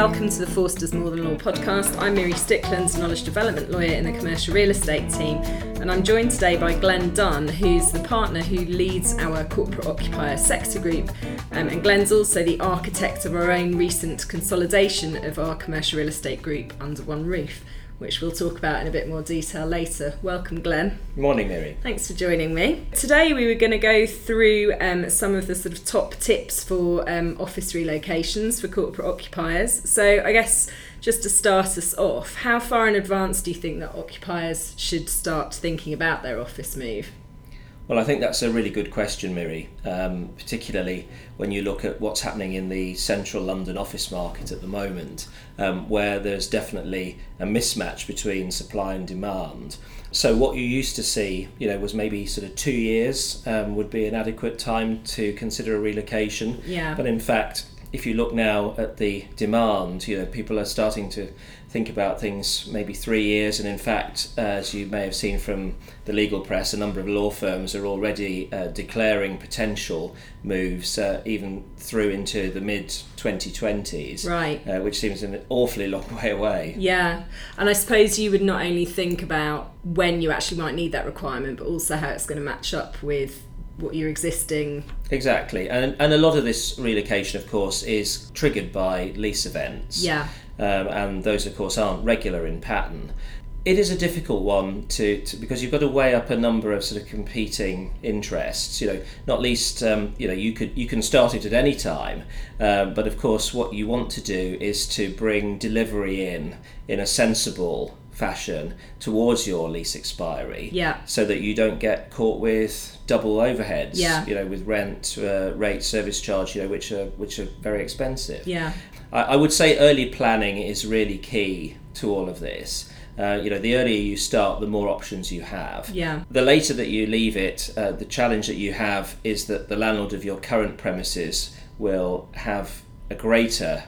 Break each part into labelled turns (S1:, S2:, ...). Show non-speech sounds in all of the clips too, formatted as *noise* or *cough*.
S1: welcome to the Forsters More Than Law podcast. I'm Miri Stickland, knowledge development lawyer in the commercial real estate team, and I'm joined today by Glenn Dunn, who's the partner who leads our corporate occupier sector group. Um, and Glenn's also the architect of our own recent consolidation of our commercial real estate group under one roof which we'll talk about in a bit more detail later. Welcome, Glenn.
S2: Morning, Miri.
S1: Thanks for joining me. Today, we were going to go through um, some of the sort of top tips for um, office relocations for corporate occupiers. So, I guess just to start us off, how far in advance do you think that occupiers should start thinking about their office move?
S2: Well, I think that's a really good question, Miri, um, particularly when you look at what's happening in the central London office market at the moment, um, where there's definitely a mismatch between supply and demand. So, what you used to see, you know, was maybe sort of two years um, would be an adequate time to consider a relocation.
S1: Yeah.
S2: But in fact, if you look now at the demand, you know, people are starting to think about things maybe three years, and in fact, uh, as you may have seen from the legal press, a number of law firms are already uh, declaring potential moves uh, even through into the mid 2020s,
S1: right?
S2: Uh, which seems an awfully long *laughs* way away.
S1: Yeah, and I suppose you would not only think about when you actually might need that requirement, but also how it's going to match up with what your existing.
S2: Exactly. And and a lot of this relocation of course is triggered by lease events.
S1: Yeah
S2: um, and those of course aren't regular in pattern it is a difficult one to, to, because you've got to weigh up a number of sort of competing interests. You know, not least um, you know you could you can start it at any time, um, but of course what you want to do is to bring delivery in in a sensible fashion towards your lease expiry.
S1: Yeah.
S2: So that you don't get caught with double overheads.
S1: Yeah.
S2: You know, with rent, uh, rate, service charge. You know, which are which are very expensive.
S1: Yeah.
S2: I, I would say early planning is really key to all of this. Uh, you know, the earlier you start, the more options you have.
S1: Yeah.
S2: The later that you leave it, uh, the challenge that you have is that the landlord of your current premises will have a greater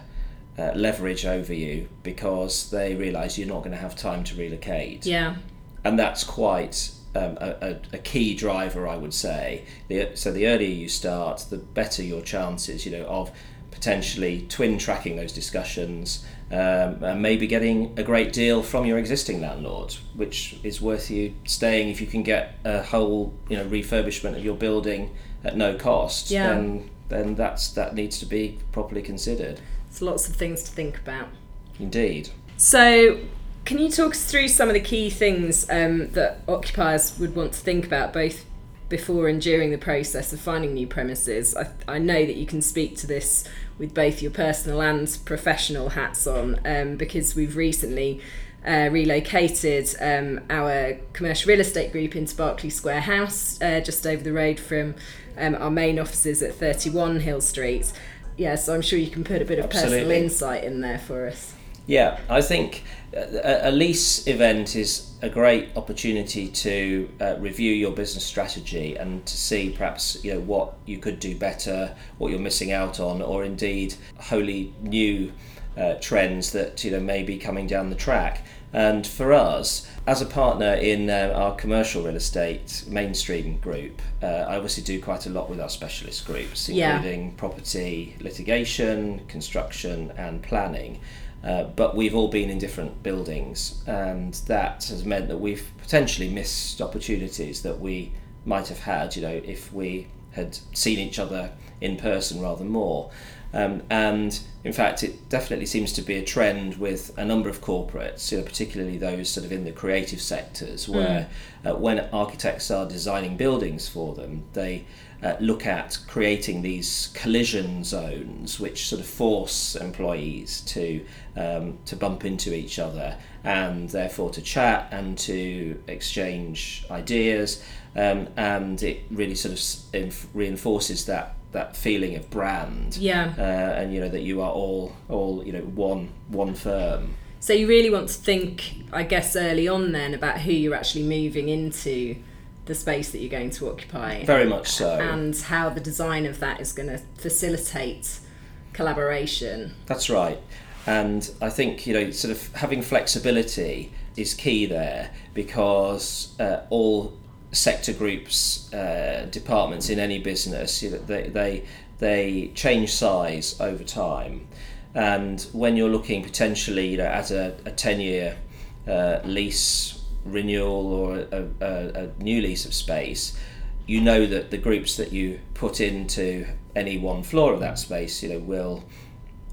S2: uh, leverage over you because they realise you're not going to have time to relocate.
S1: Yeah.
S2: And that's quite um, a, a, key driver, I would say. The, so the earlier you start, the better your chances, you know, of potentially twin tracking those discussions um, and maybe getting a great deal from your existing landlord, which is worth you staying if you can get a whole you know refurbishment of your building at no cost.
S1: Yeah.
S2: Then then that's that needs to be properly considered.
S1: There's lots of things to think about.
S2: Indeed.
S1: So, can you talk us through some of the key things um, that occupiers would want to think about, both before and during the process of finding new premises? I, I know that you can speak to this with both your personal and professional hats on um, because we've recently uh, relocated um, our commercial real estate group into Berkeley Square House, uh, just over the road from um, our main offices at 31 Hill Street. Yeah, so I'm sure you can put a bit of
S2: Absolutely.
S1: personal insight in there for us.
S2: Yeah, I think a, a lease event is a great opportunity to uh, review your business strategy and to see perhaps you know what you could do better, what you're missing out on, or indeed wholly new uh, trends that you know may be coming down the track. And for us, as a partner in uh, our commercial real estate mainstream group, uh, I obviously do quite a lot with our specialist groups,
S1: Yeah.
S2: including property litigation, construction, and planning. Uh, but we've all been in different buildings, and that has meant that we've potentially missed opportunities that we might have had, you know, if we had seen each other in person rather more. Um, and in fact, it definitely seems to be a trend with a number of corporates, you know, particularly those sort of in the creative sectors, where uh, when architects are designing buildings for them, they uh, look at creating these collision zones which sort of force employees to um, to bump into each other and therefore to chat and to exchange ideas. Um, and it really sort of inf- reinforces that that feeling of brand.
S1: Yeah.
S2: uh, and you know that you are all all you know one one firm.
S1: So you really want to think, I guess, early on then about who you're actually moving into the space that you're going to occupy.
S2: very much so
S1: And how the design of that is going to facilitate collaboration.
S2: That's right. And I think, you know, sort of having flexibility is key there because uh, all sector groups, uh, departments in any business, you know, they, they, they change size over time. And when you're looking potentially, you know, at a, a 10 year uh, lease renewal or a, a, a new lease of space, you know that the groups that you put into any one floor of that space, you know, will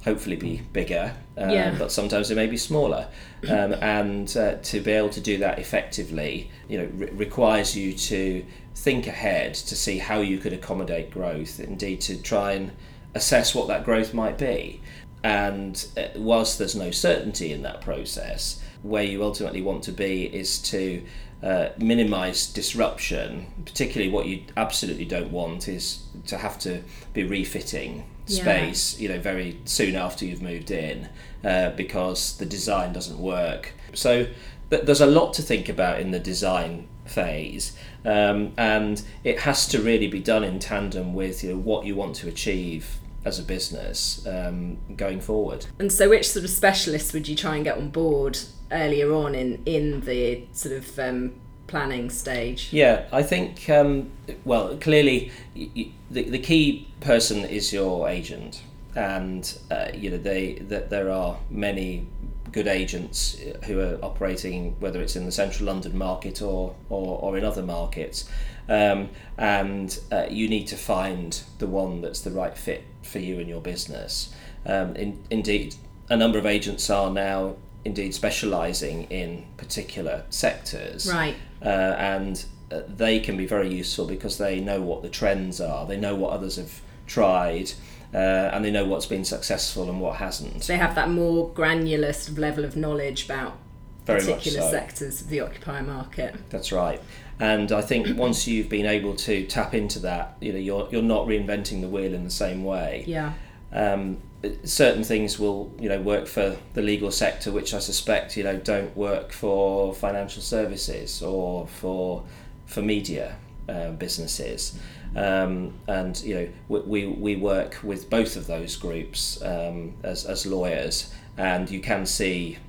S2: hopefully be bigger, um,
S1: Yeah.
S2: but sometimes they may be smaller. Um, and uh, to be able to do that effectively, you know, re- requires you to think ahead to see how you could accommodate growth. Indeed, to try and assess what that growth might be. And uh, whilst there's no certainty in that process, where you ultimately want to be is to uh, minimize disruption. Particularly, what you absolutely don't want is to have to be refitting
S1: Yeah.
S2: space, you know, very soon after you've moved in, uh, because the design doesn't work. So th- there's a lot to think about in the design phase, um, and it has to really be done in tandem with you know, what you want to achieve as a business um, going forward.
S1: And so, which sort of specialists would you try and get on board earlier on in in the sort of um, planning stage?
S2: Yeah, I think, um, well, clearly the, the key person is your agent. And, uh, you know, they that there are many good agents who are operating, whether it's in the central London market or, or, or in other markets. Um, and uh, you need to find the one that's the right fit for you and your business. Um, in, indeed, a number of agents are now indeed specialising in particular sectors
S1: Right.
S2: uh, and uh, they can be very useful because they know what the trends are, they know what others have tried, uh, and they know what's been successful and what hasn't.
S1: They have that more granular sort of level of knowledge about
S2: Very
S1: particular
S2: so.
S1: sectors of the occupier market.
S2: That's right. And I think *clears throat* once you've been able to tap into that, you know, you're you're not reinventing the wheel in the same way.
S1: Yeah.
S2: um, certain things will you know work for the legal sector which I suspect you know don't work for financial services or for for media uh, businesses. Um, and you know we, we, work with both of those groups um, as, as lawyers and you can see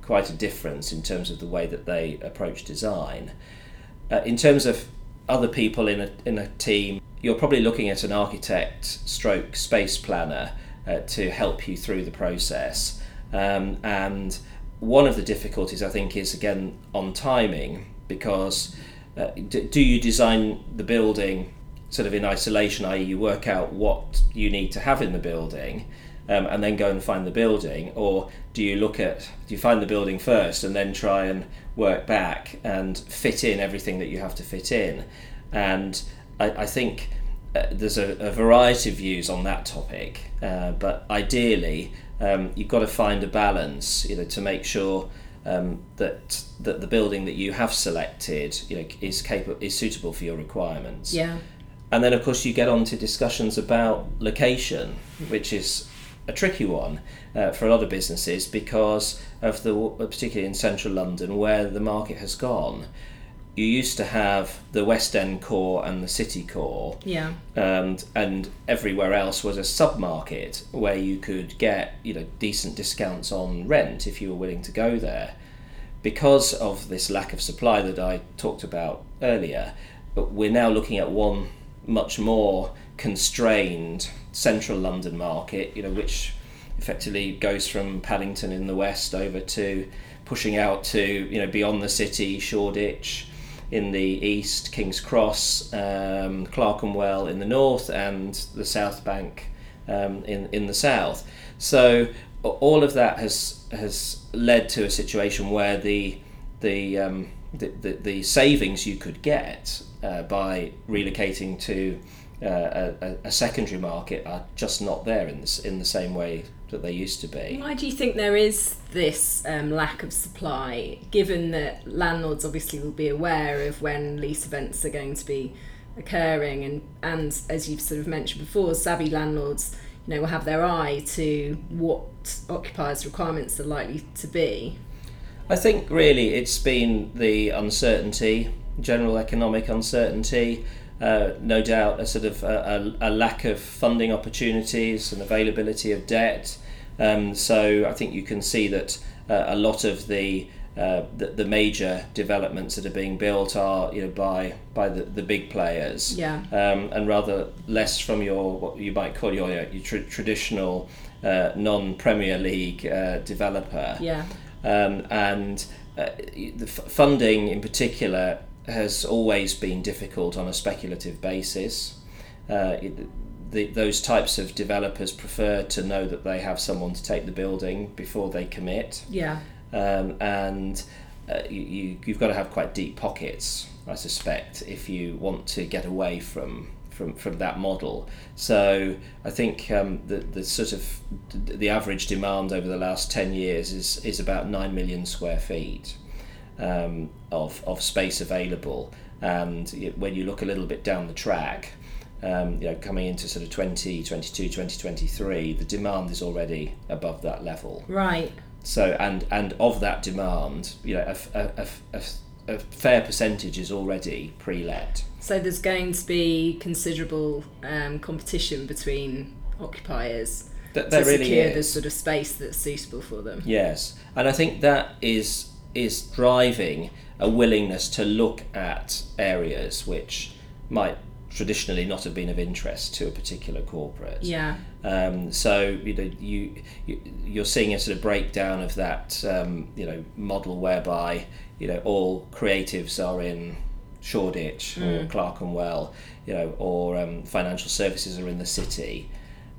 S2: quite a difference in terms of the way that they approach design. Uh, in terms of other people in a, in a team, you're probably looking at an architect stroke space planner uh, to help you through the process. Um, and one of the difficulties, I think, is again on timing because uh, d- do you design the building sort of in isolation, i.e., you work out what you need to have in the building? um, and then go and find the building, or do you look at do you find the building first and then try and work back and fit in everything that you have to fit in? And I, I think uh, there's a, a variety of views on that topic, uh, but ideally um, you've got to find a balance, you know, to make sure. Um, that that the building that you have selected, you know, is capable is suitable for your requirements.
S1: Yeah.
S2: And then, of course, you get on to discussions about location, which is a tricky one uh, for a lot of businesses because of the, particularly in central London, where the market has gone. You used to have the West End core and the City core,
S1: Yeah.
S2: and and everywhere else was a sub-market where you could get you know decent discounts on rent if you were willing to go there. Because of this lack of supply that I talked about earlier, but we're now looking at one much more constrained central London market, you know, which effectively goes from Paddington in the west over to pushing out to you know beyond the city, Shoreditch in the east, King's Cross, um, Clerkenwell in the north, and the South Bank um, in in the south. So all of that has has led to a situation where the the um, the, the, the savings you could get uh, by relocating to uh, a, a- a secondary market are just not there in this, in the same way that they used to be.
S1: Why do you think there is this um, lack of supply, given that landlords obviously will be aware of when lease events are going to be occurring, and and as you've sort of mentioned before, savvy landlords, you know, will have their eye to what occupiers' requirements are likely to be.
S2: I think really it's been the uncertainty, general economic uncertainty, uh, no doubt a sort of a, a, a lack of funding opportunities and availability of debt. Um, so I think you can see that uh, a lot of the uh, the, the major developments that are being built are you know by by the, the big players
S1: Yeah.
S2: um, and rather less from your what you might call your your tr- traditional uh, non Premier League uh, developer
S1: Yeah.
S2: um, and uh, the f- funding in particular has always been difficult on a speculative basis. Uh, it, the, those types of developers prefer to know that they have someone to take the building before they commit,
S1: Yeah.
S2: um, and uh, you, you, you've got to have quite deep pockets, I suspect, if you want to get away from. From, from that model, so I think um, the the sort of the average demand over the last ten years is is about nine million square feet um, of of space available, and when you look a little bit down the track, um, you know, coming into sort of 2022, 2023, the demand is already above that level.
S1: Right.
S2: So, and and of that demand, you know, a fair percentage is already pre-let.
S1: So there's going to be considerable um, competition between occupiers
S2: Th-
S1: to
S2: really
S1: secure
S2: is.
S1: the sort of space that's suitable for them.
S2: Yes, and I think that is is driving a willingness to look at areas which might traditionally not have been of interest to a particular corporate.
S1: Yeah.
S2: Um, so you know you, you you're seeing a sort of breakdown of that um, you know model whereby you know all creatives are in Shoreditch or Clerkenwell, you know, or um, financial services are in the city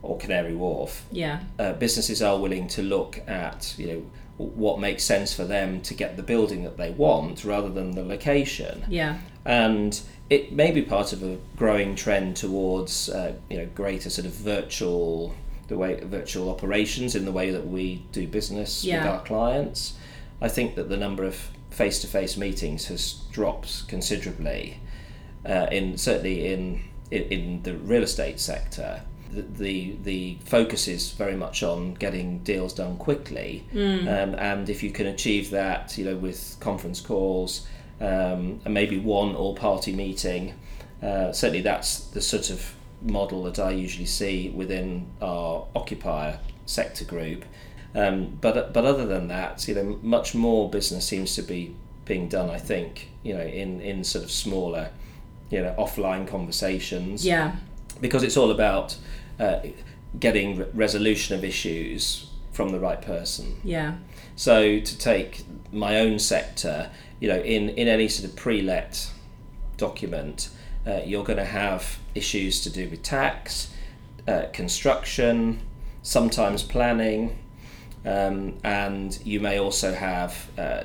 S2: or Canary Wharf
S1: Yeah.
S2: uh, businesses are willing to look at you know what makes sense for them to get the building that they want rather than the location.
S1: Yeah.
S2: and it may be part of a growing trend towards uh, you know greater sort of virtual the way virtual operations in the way that we do business with our clients. I think that the number of face-to-face meetings has dropped considerably uh, in certainly in, in in the real estate sector the, the the focus is very much on getting deals done quickly. Um, and if you can achieve that you know with conference calls um, and maybe one all party meeting uh, certainly that's the sort of model that I usually see within our occupier sector group. Um, but but other than that you know much more business seems to be being done I think you know in in sort of smaller you know offline conversations.
S1: Yeah.
S2: because it's all about uh, getting re- resolution of issues from the right person.
S1: Yeah.
S2: So to take my own sector, you know, in, in any sort of pre-let document, uh, you're going to have issues to do with tax, uh, construction, sometimes planning, um, and you may also have uh,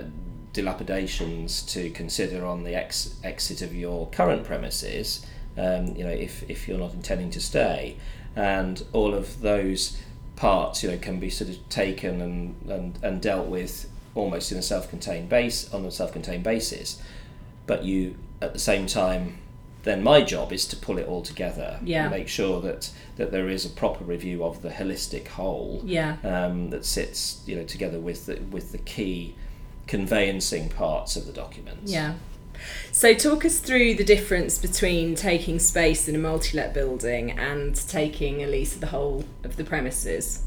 S2: dilapidations to consider on the ex- exit of your current premises. Um, you know, if, if you're not intending to stay, and all of those parts, you know, can be sort of taken and, and, and dealt with almost in a self-contained base on a self-contained basis. But you, at the same time, then my job is to pull it all together
S1: Yeah.
S2: and make sure that, that there is a proper review of the holistic whole
S1: Yeah.
S2: um, that sits you know together with the, with the key conveyancing parts of the documents.
S1: Yeah. So talk us through the difference between taking space in a multi-let building and taking a lease of the whole of the premises.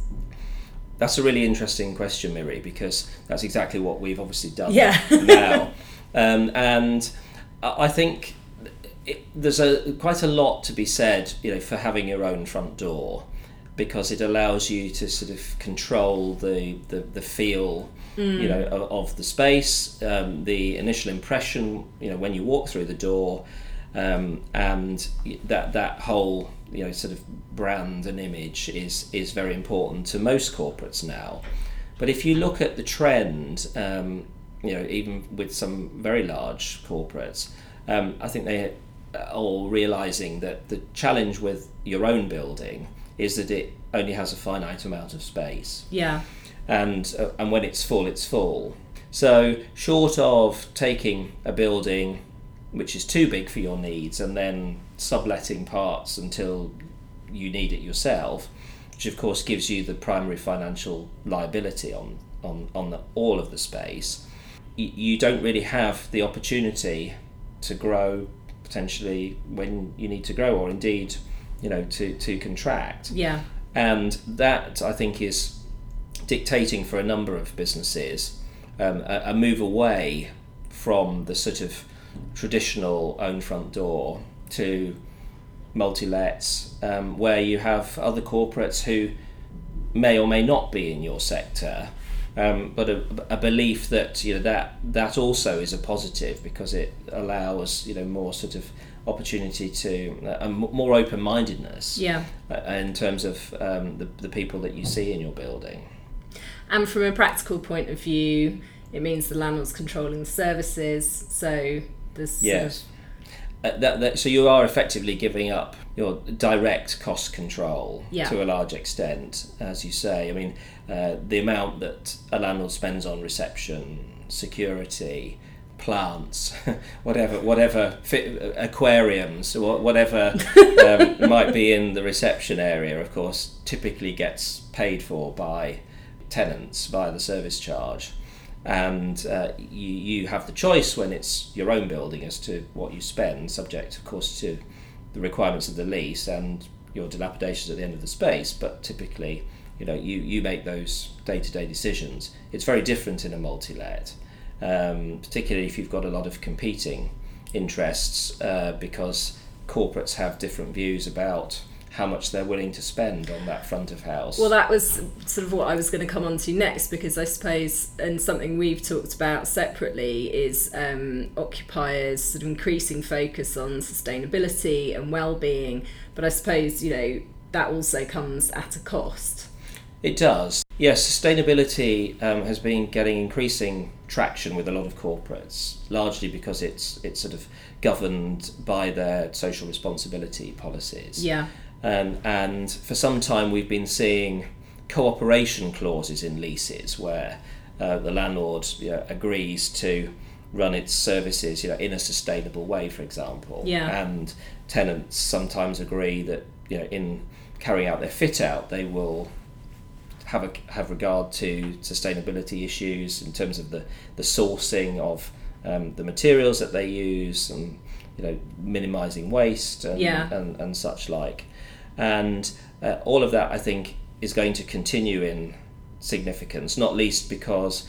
S2: That's a really interesting question, Miri, because that's exactly what we've obviously done
S1: Yeah.
S2: now. Um, and I I think it, there's a quite a lot to be said, you know, for having your own front door, because it allows you to sort of control the the, the feel, you know, of, of the space, um, the initial impression, you know, when you walk through the door, um, and that that whole you know sort of brand and image is is very important to most corporates now. But if you look at the trend, um, you know, even with some very large corporates, um, I think they are all realizing that the challenge with your own building is that it only has a finite amount of space
S1: Yeah.
S2: And uh, and when it's full, it's full. So short of taking a building which is too big for your needs and then subletting parts until you need it yourself, which of course gives you the primary financial liability on on on the, all of the space, y- you don't really have the opportunity to grow potentially when you need to grow, or indeed, you know, to to contract
S1: Yeah.
S2: and that I think is dictating for a number of businesses um, a, a move away from the sort of traditional own front door to multi-lets um, where you have other corporates who may or may not be in your sector um, but a, a, belief that you know that that also is a positive because it allows you know more sort of opportunity to uh, more open-mindedness
S1: yeah.
S2: uh, in terms of um, the, the people that you see in your building
S1: and from a practical point of view it means the landlord's controlling the services so there's
S2: yes uh, that, that, so you are effectively giving up your direct cost control
S1: Yeah.
S2: to a large extent, as you say. I mean, uh, the amount that a landlord spends on reception, security, plants, *laughs* whatever, whatever, fit, aquariums, or whatever *laughs* um, might be in the reception area, of course, typically gets paid for by tenants via the service charge and uh, you, you have the choice when it's your own building as to what you spend, subject, of course, to the requirements of the lease and your dilapidations at the end of the space. But typically, you know, you, you make those day to day decisions. It's very different in a multi let, um, particularly if you've got a lot of competing interests, uh, because corporates have different views about how much they're willing to spend on that front of house.
S1: Well, that was sort of what I was going to come on to next because I suppose, and something we've talked about separately is um, occupiers' sort of increasing focus on sustainability and well-being. But I suppose you know that also comes at a cost.
S2: It does. Yes, sustainability um, has been getting increasing traction with a lot of corporates, largely because it's it's sort of governed by their social responsibility policies.
S1: Yeah.
S2: Um, and for some time, we've been seeing cooperation clauses in leases where uh, the landlord you know, agrees to run its services you know, in a sustainable way, for example.
S1: Yeah.
S2: And tenants sometimes agree that you know, in carrying out their fit out, they will have a, have regard to sustainability issues in terms of the, the sourcing of um, the materials that they use and you know minimizing waste and,
S1: Yeah.
S2: and, and such like and uh, all of that I think is going to continue in significance not least because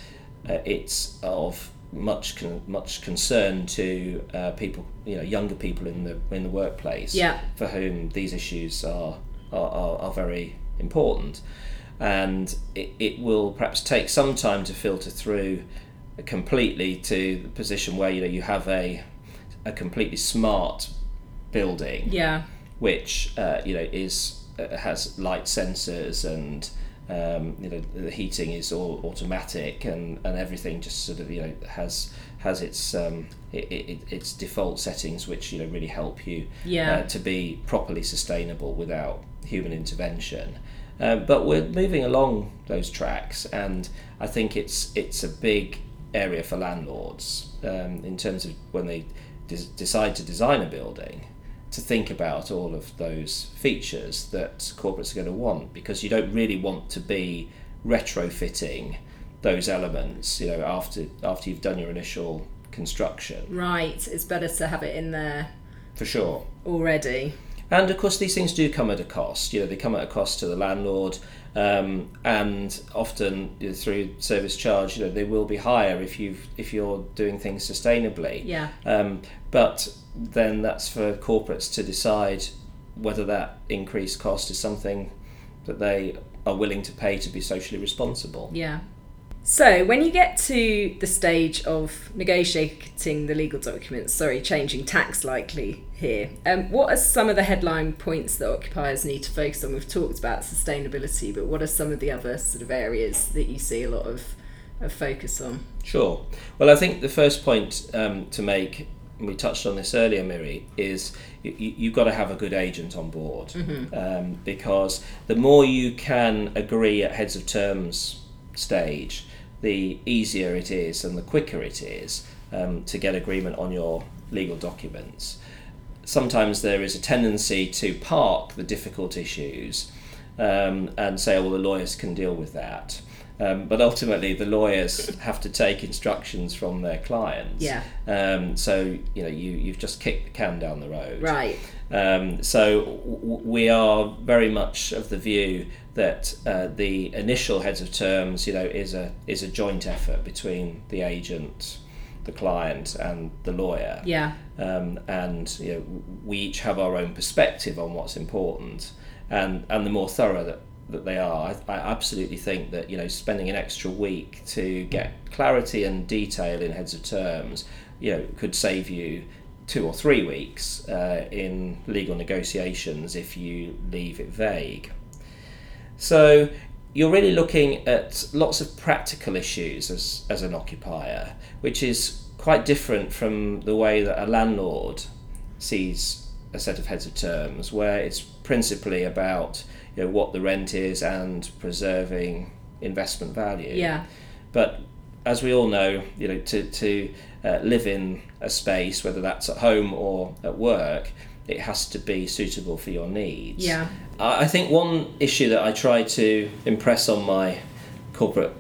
S2: uh, it's of much con- much concern to uh, people you know younger people in the in the workplace
S1: Yeah.
S2: for whom these issues are are, are, are very important and it, it will perhaps take some time to filter through completely to the position where you know you have a a completely smart building
S1: Yeah.
S2: Which uh, you know is uh, has light sensors and um, you know the heating is all automatic and, and everything just sort of you know has has its um, it, it, its default settings which you know really help you
S1: Yeah.
S2: uh, to be properly sustainable without human intervention. Um, but we're moving along those tracks, and I think it's it's a big area for landlords um, in terms of when they des- decide to design a building to think about all of those features that corporates are going to want because you don't really want to be retrofitting those elements you know after after you've done your initial construction
S1: Right. It's better to have it in there
S2: for sure
S1: already.
S2: And of course, these things do come at a cost. You know, they come at a cost to the landlord, um, and often you know, through service charge, you know, they will be higher if you if you're doing things sustainably.
S1: Yeah.
S2: Um, but then that's for corporates to decide whether that increased cost is something that they are willing to pay to be socially responsible.
S1: Yeah. So, when you get to the stage of negotiating the legal documents, sorry, changing tax likely here, um, what are some of the headline points that occupiers need to focus on? We've talked about sustainability, but what are some of the other sort of areas that you see a lot of, of focus on?
S2: Sure. Well, I think the first point um, to make, and we touched on this earlier, Miri, is you, you've got to have a good agent on board um, because the more you can agree at heads of terms stage, the easier it is and the quicker it is um, to get agreement on your legal documents. Sometimes there is a tendency to park the difficult issues um, and say, oh, well, the lawyers can deal with that. Um, but ultimately, the lawyers *laughs* have to take instructions from their clients.
S1: Yeah.
S2: Um, so you know, you you've just kicked the can down the road.
S1: Right.
S2: Um, so w- we are very much of the view that uh, the initial heads of terms, you know, is a is a joint effort between the agent, the client, and the lawyer.
S1: Yeah.
S2: Um, and you know, we each have our own perspective on what's important, and and the more thorough that that they are, I, I absolutely think that you know spending an extra week to get clarity and detail in heads of terms, you know, could save you two or three weeks uh, in legal negotiations if you leave it vague. So you're really looking at lots of practical issues as, as an occupier, which is quite different from the way that a landlord sees a set of heads of terms, where it's principally about you know, what the rent is and preserving investment value.
S1: Yeah.
S2: But as we all know, you know, to, to uh, live in a space, whether that's at home or at work, it has to be suitable for your needs.
S1: Yeah.
S2: I I think one issue that I try to impress on my corporate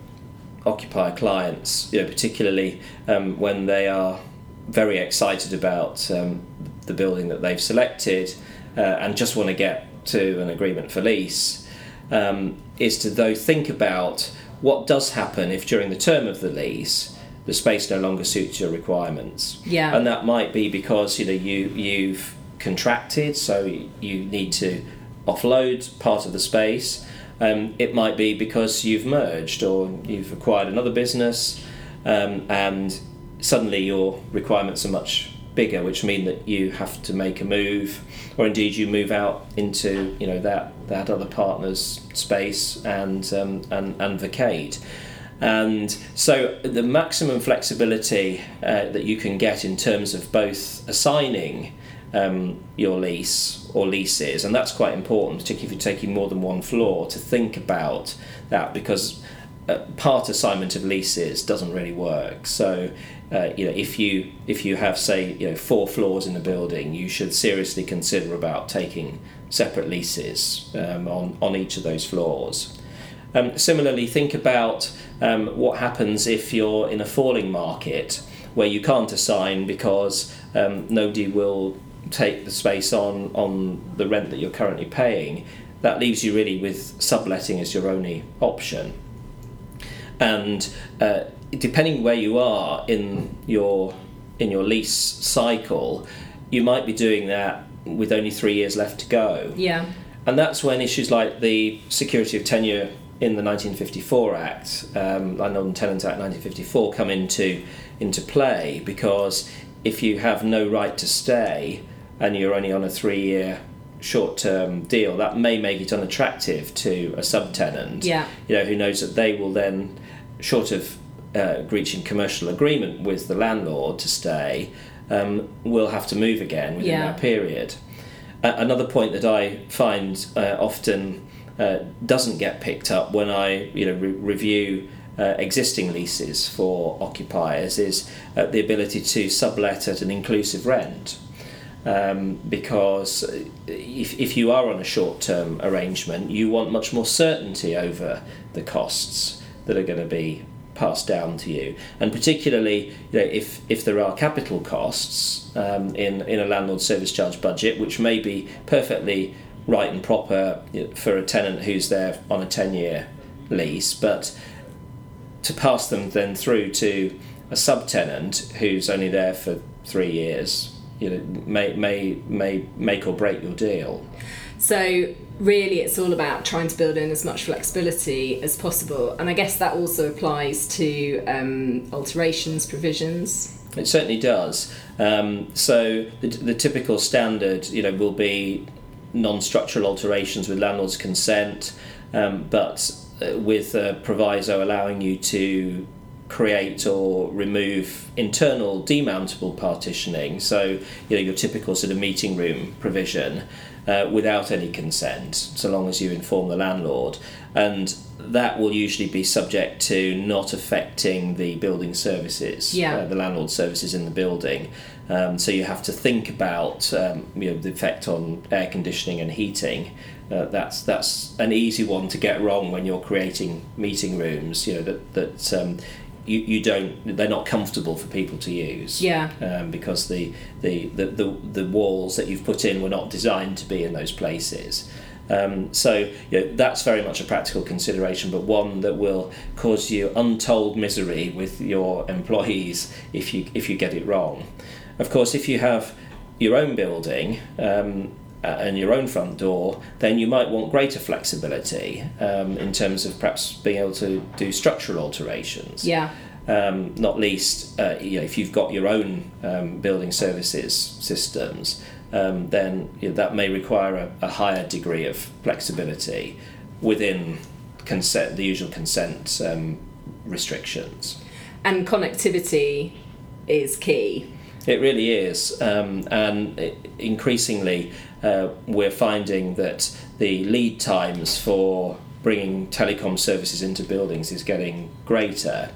S2: occupier clients, you know, particularly um, when they are very excited about um, the building that they've selected uh, and just want to get to an agreement for lease, um, is to though think about what does happen if during the term of the lease the space no longer suits your requirements.
S1: Yeah.
S2: And that might be because you know you you've contracted, so you need to offload part of the space. Um, it might be because you've merged or you've acquired another business, um, and suddenly your requirements are much bigger, which mean that you have to make a move, or indeed you move out into you know that that other partner's space and um, and and vacate. And so the maximum flexibility uh, that you can get in terms of both assigning um, your lease or leases, and that's quite important, particularly if you're taking more than one floor, to think about that because uh, part assignment of leases doesn't really work. So, uh, you know, if you if you have say you know four floors in a building, you should seriously consider about taking separate leases um, on on each of those floors. Um, similarly, think about um, what happens if you're in a falling market where you can't assign because um, nobody will take the space on on the rent that you're currently paying. That leaves you really with subletting as your only option. And uh, depending where you are in your in your lease cycle, you might be doing that with only three years left to go.
S1: Yeah.
S2: And that's when issues like the security of tenure in the 1954 Act, um, Landlord and Tenant Act 1954, come into into play because if you have no right to stay and you're only on a three-year short-term deal, that may make it unattractive to a subtenant.
S1: Yeah.
S2: You know, who knows that they will then, short of uh, reaching commercial agreement with the landlord to stay, um, will have to move again within
S1: Yeah.
S2: that period. Uh, another point that I find uh, often uh, doesn't get picked up when I you know re- review uh, existing leases for occupiers is uh, the ability to sublet at an inclusive rent. Um, because if, if you are on a short term arrangement, you want much more certainty over the costs that are going to be passed down to you, and particularly you know, if if there are capital costs um, in in a landlord service charge budget, which may be perfectly right and proper for a tenant who's there on a ten year lease, but to pass them then through to a subtenant who's only there for three years, you know, may may may make or break your deal.
S1: So really, it's all about trying to build in as much flexibility as possible, and I guess that also applies to um, alterations provisions.
S2: It certainly does. Um, so the, the typical standard, you know, will be non-structural alterations with landlord's consent, um, but uh, with a proviso allowing you to create or remove internal demountable partitioning. So you know your typical sort of meeting room provision uh, without any consent, so long as you inform the landlord, and that will usually be subject to not affecting the building services,
S1: Yeah.
S2: uh, the landlord services in the building. Um, so you have to think about um, you know, the effect on air conditioning and heating. Uh, that's that's an easy one to get wrong when you're creating meeting rooms. You know that that um, you, you don't they're not comfortable for people to use.
S1: Yeah.
S2: Um, because the, the, the, the, the walls that you've put in were not designed to be in those places. Um, so you know, that's very much a practical consideration, but one that will cause you untold misery with your employees if you if you get it wrong. Of course, if you have your own building um, and your own front door, then you might want greater flexibility um, in terms of perhaps being able to do structural alterations.
S1: Yeah.
S2: Um, not least, uh, you know, if you've got your own um, building services systems, um, then you know, that may require a, a, higher degree of flexibility within consent, the usual consent um, restrictions.
S1: And connectivity is key.
S2: It really is, um, and it, increasingly uh, we're finding that the lead times for bringing telecom services into buildings is getting greater.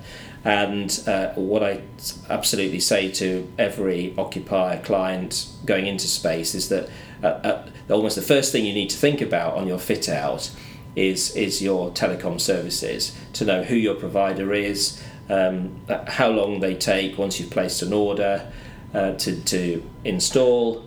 S2: And uh, what I absolutely say to every occupier client going into space is that uh, uh, almost the first thing you need to think about on your fit out is is your telecom services to know who your provider is, um, how long they take once you've placed an order uh, to, to install,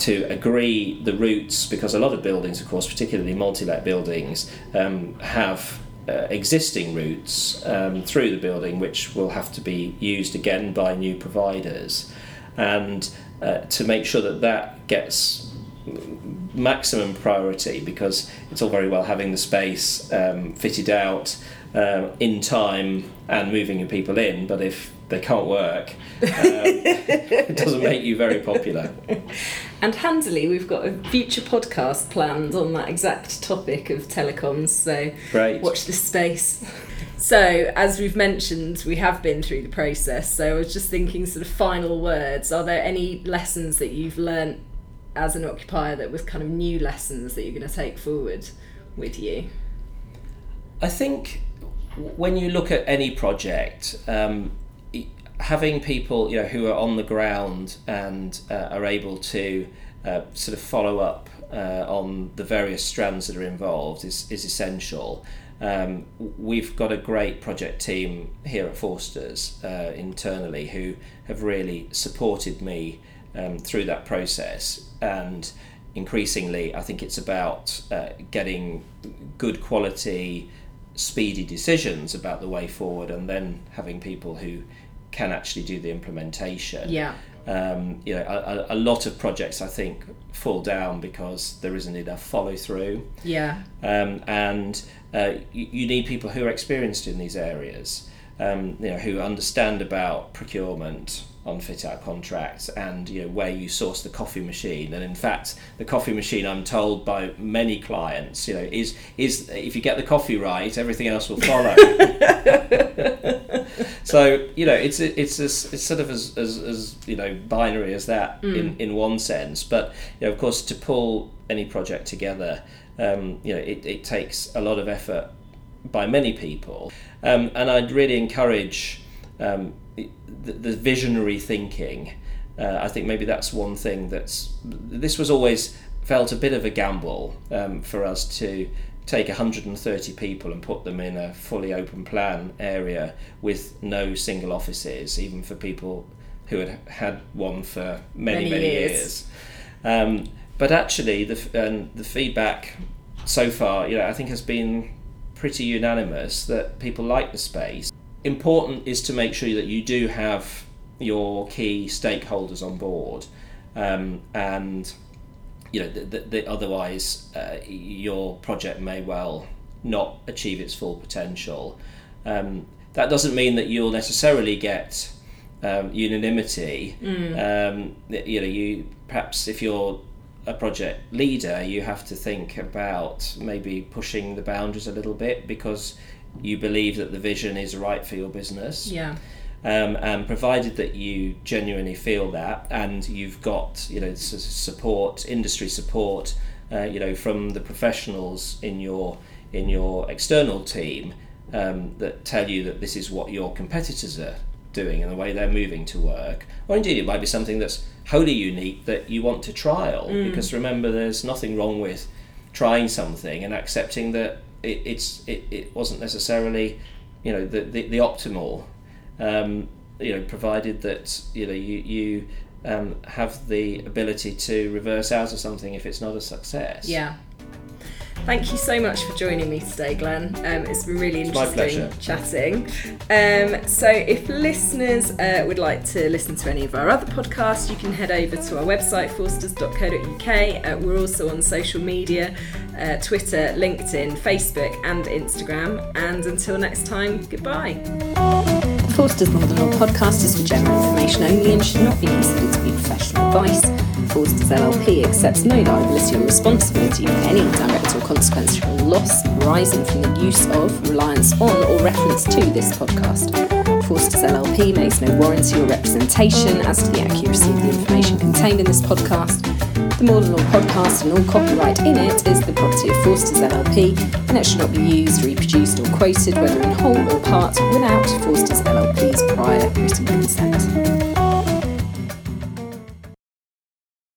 S2: to agree the routes because a lot of buildings, of course, particularly multi-let buildings, um, have uh, existing routes um, through the building which will have to be used again by new providers. And uh, to make sure that that gets maximum priority because it's all very well having the space um, fitted out um, in time and moving your people in but if they can't work. *laughs* Um, *laughs* it doesn't make you very popular.
S1: And handily we've got a future podcast planned on that exact topic of telecoms so
S2: Great.
S1: watch this space. So as we've mentioned we have been through the process so i was just thinking sort of final words. Are there any lessons that you've learnt as an occupier that was kind of new lessons that you're going to take forward with you?
S2: I think when you look at any project um, having people you know who are on the ground and uh, are able to uh, sort of follow up uh, on the various strands that are involved is, is essential. Um, we've got a great project team here at Forsters uh, internally who have really supported me um, through that process and increasingly I think it's about uh, getting good quality speedy decisions about the way forward and then having people who can actually do the implementation.
S1: Yeah.
S2: Um, you know, a, a, lot of projects I think fall down because there isn't enough follow through.
S1: Yeah.
S2: Um, and uh, you, you, need people who are experienced in these areas, um, you know, who understand about procurement on fit out contracts and you know where you source the coffee machine and in fact the coffee machine I'm told by many clients you know is is if you get the coffee right everything else will follow *laughs* so you know, it's it's as, it's sort of as, as, as you know binary as that mm. in, in one sense. But you know, of course, to pull any project together, um, you know, it, it takes a lot of effort by many people, um, and I'd really encourage um, the, the visionary thinking. Uh, I think maybe that's one thing that's this was always felt a bit of a gamble um, for us to take 130 people and put them in a fully open plan area with no single offices, even for people who had had one for many, many, many years. years. Um, but actually, the, um, the feedback so far, you know, I think has been pretty unanimous that people like the space. Important is to make sure that you do have your key stakeholders on board um, and you know, that otherwise uh, your project may well not achieve its full potential. Um, that doesn't mean that you'll necessarily get um, unanimity. Mm. Um, you know, you perhaps if you're a project leader, you have to think about maybe pushing the boundaries a little bit because you believe that the vision is right for your business.
S1: Yeah.
S2: Um, and provided that you genuinely feel that, and you've got you know support, industry support, uh, you know from the professionals in your in your external team um, that tell you that this is what your competitors are doing and the way they're moving to work, or indeed it might be something that's wholly unique that you want to trial. Because remember, there's nothing wrong with trying something and accepting that it, it's it, it wasn't necessarily, you know, the the, the optimal. Um, you know, provided that you know you you um, have the ability to reverse out of something if it's not a success.
S1: Yeah. Thank you so much for joining me today, Glenn. Um, it's been really interesting chatting. Um, so, if listeners uh, would like to listen to any of our other podcasts, you can head over to our website, forsters.co.uk. Uh, we're also on social media uh, Twitter, LinkedIn, Facebook, and Instagram. And until next time, goodbye. Forsters Modern Law podcast is for general information only and should not be considered to be professional advice. Forsters LLP accepts no liability or responsibility for any direct or consequential loss arising from the use of, reliance on, or reference to this podcast. Forsters LLP makes no warranty or representation as to the accuracy of the information contained in this podcast. The Modern Law podcast and all copyright in it is the property of Forsters LLP and it should not be used, reproduced, or quoted, whether in whole or part, without Forsters LLP's prior written consent.